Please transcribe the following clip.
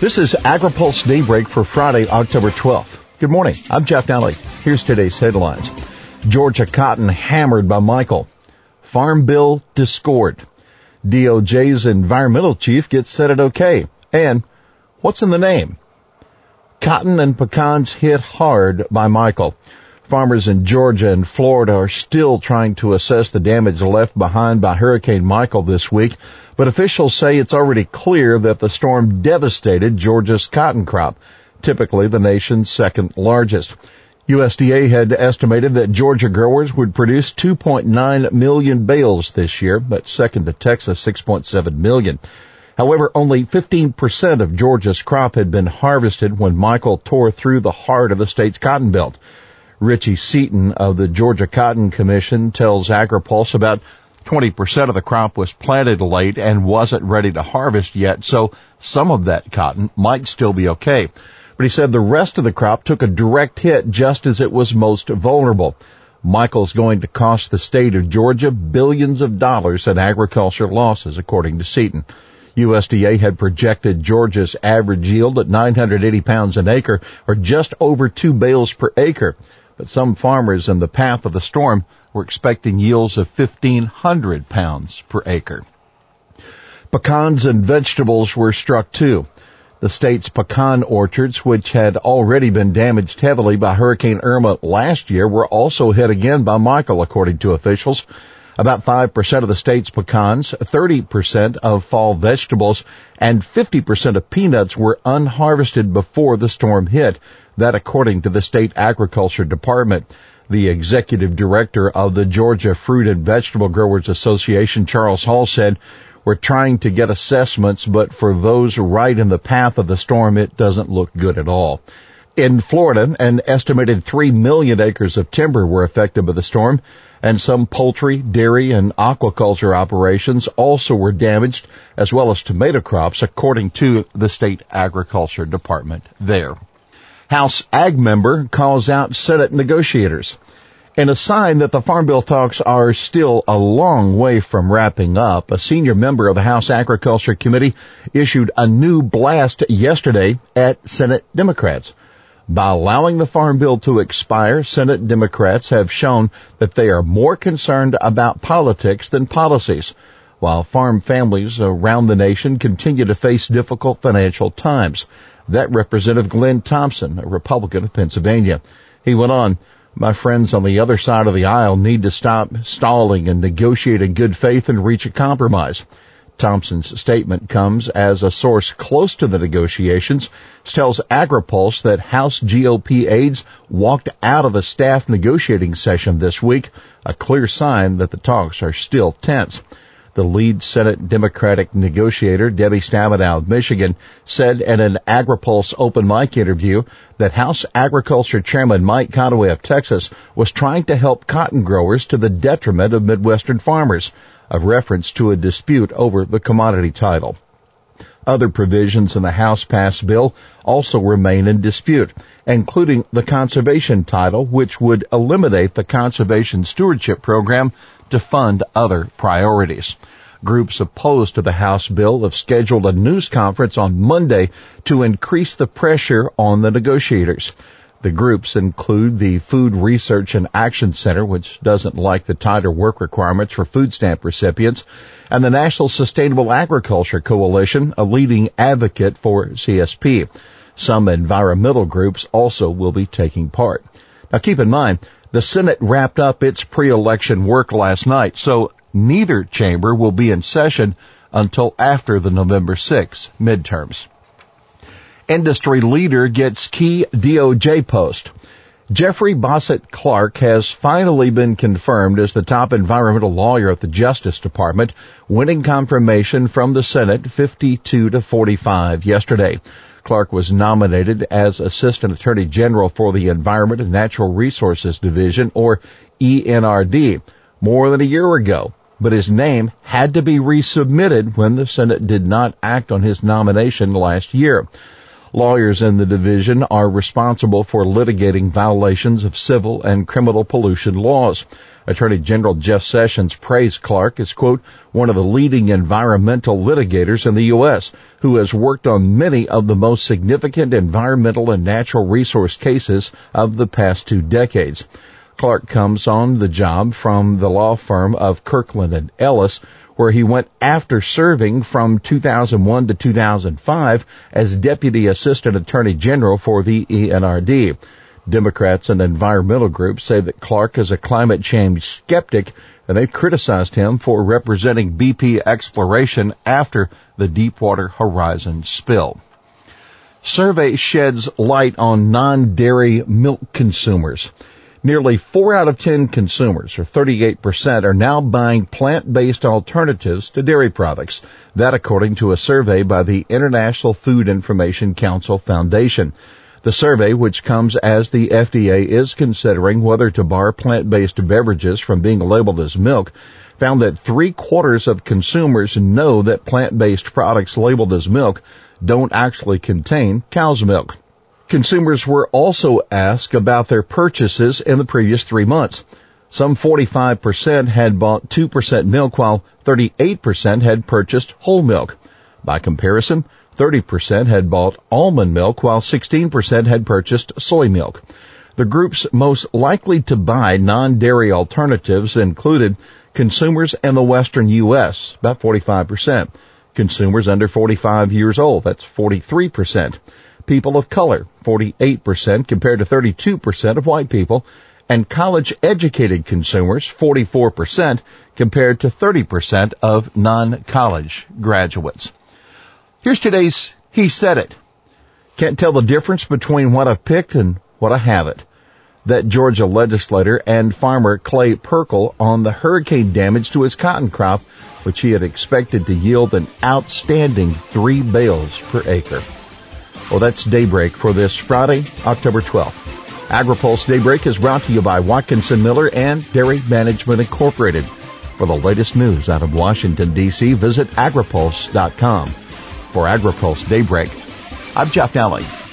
This is AgriPulse Daybreak for Friday, October 12th. Good morning. I'm Jeff Nalley. Here's today's headlines. Georgia cotton hammered by Michael. Farm bill discord. DOJ's environmental chief gets said it okay. And what's in the name? Cotton and pecans hit hard by Michael. Farmers in Georgia and Florida are still trying to assess the damage left behind by Hurricane Michael this week but officials say it's already clear that the storm devastated Georgia's cotton crop, typically the nation's second largest. USDA had estimated that Georgia growers would produce 2.9 million bales this year, but second to Texas 6.7 million. However, only 15% of Georgia's crop had been harvested when Michael tore through the heart of the state's cotton belt. Richey Seaton of the Georgia Cotton Commission tells AgriPulse about 20% of the crop was planted late and wasn't ready to harvest yet, so some of that cotton might still be okay. But he said the rest of the crop took a direct hit just as it was most vulnerable. Michael's going to cost the state of Georgia billions of dollars in agriculture losses, according to Seaton. USDA had projected Georgia's average yield at 980 pounds an acre, or just over two bales per acre. But some farmers in the path of the storm were expecting yields of 1,500 pounds per acre. Pecans and vegetables were struck too. The state's pecan orchards, which had already been damaged heavily by Hurricane Irma last year, were also hit again by Michael, according to officials. About 5% of the state's pecans, 30% of fall vegetables, and 50% of peanuts were unharvested before the storm hit. That according to the state agriculture department. The executive director of the Georgia Fruit and Vegetable Growers Association, Charles Hall, said, we're trying to get assessments, but for those right in the path of the storm, it doesn't look good at all. In Florida, an estimated 3 million acres of timber were affected by the storm, and some poultry, dairy, and aquaculture operations also were damaged, as well as tomato crops, according to the state agriculture department there. House Ag member calls out Senate negotiators. In a sign that the Farm Bill talks are still a long way from wrapping up, a senior member of the House Agriculture Committee issued a new blast yesterday at Senate Democrats. By allowing the Farm Bill to expire, Senate Democrats have shown that they are more concerned about politics than policies, while farm families around the nation continue to face difficult financial times. That Representative Glenn Thompson, a Republican of Pennsylvania. He went on, my friends on the other side of the aisle need to stop stalling and negotiate in good faith and reach a compromise. Thompson's statement comes as a source close to the negotiations tells AgriPulse that House GOP aides walked out of a staff negotiating session this week, a clear sign that the talks are still tense. The lead Senate Democratic negotiator, Debbie Stabenow of Michigan, said in an AgriPulse open mic interview that House Agriculture Chairman Mike Conaway of Texas was trying to help cotton growers to the detriment of Midwestern farmers, a reference to a dispute over the commodity title. Other provisions in the House passed bill also remain in dispute, including the conservation title, which would eliminate the conservation stewardship program to fund other priorities. Groups opposed to the House bill have scheduled a news conference on Monday to increase the pressure on the negotiators. The groups include the Food Research and Action Center, which doesn't like the tighter work requirements for food stamp recipients, and the National Sustainable Agriculture Coalition, a leading advocate for CSP. Some environmental groups also will be taking part. Now keep in mind, the Senate wrapped up its pre-election work last night, so neither chamber will be in session until after the November 6 midterms. Industry leader gets key DOJ post. Jeffrey Bossert Clark has finally been confirmed as the top environmental lawyer at the Justice Department, winning confirmation from the Senate 52 to 45 yesterday. Clark was nominated as Assistant Attorney General for the Environment and Natural Resources Division, or ENRD, more than a year ago, but his name had to be resubmitted when the Senate did not act on his nomination last year. Lawyers in the division are responsible for litigating violations of civil and criminal pollution laws. Attorney General Jeff Sessions praised Clark as, quote, one of the leading environmental litigators in the U.S., who has worked on many of the most significant environmental and natural resource cases of the past two decades. Clark comes on the job from the law firm of Kirkland and Ellis, where he went after serving from 2001 to 2005 as Deputy Assistant Attorney General for the ENRD. Democrats and environmental groups say that Clark is a climate change skeptic and they've criticized him for representing BP exploration after the Deepwater Horizon spill. Survey sheds light on non-dairy milk consumers. Nearly 4 out of 10 consumers, or 38%, are now buying plant-based alternatives to dairy products. That according to a survey by the International Food Information Council Foundation. The survey, which comes as the FDA is considering whether to bar plant-based beverages from being labeled as milk, found that three quarters of consumers know that plant-based products labeled as milk don't actually contain cow's milk. Consumers were also asked about their purchases in the previous three months. Some 45% had bought 2% milk while 38% had purchased whole milk. By comparison, 30% had bought almond milk while 16% had purchased soy milk. The groups most likely to buy non-dairy alternatives included consumers in the western U.S., about 45%, consumers under 45 years old, that's 43%, people of color, 48% compared to 32% of white people, and college educated consumers, 44% compared to 30% of non-college graduates. Here's today's He Said It. Can't tell the difference between what I've picked and what I haven't. That Georgia legislator and farmer Clay Pirkle on the hurricane damage to his cotton crop, which he had expected to yield an outstanding three bales per acre. Well, that's Daybreak for this Friday, October 12th. AgriPulse Daybreak is brought to you by Watkinson Miller and Dairy Management Incorporated. For the latest news out of Washington, D.C., visit agripulse.com. For AgriPulse Daybreak, I'm Jeff Nalley.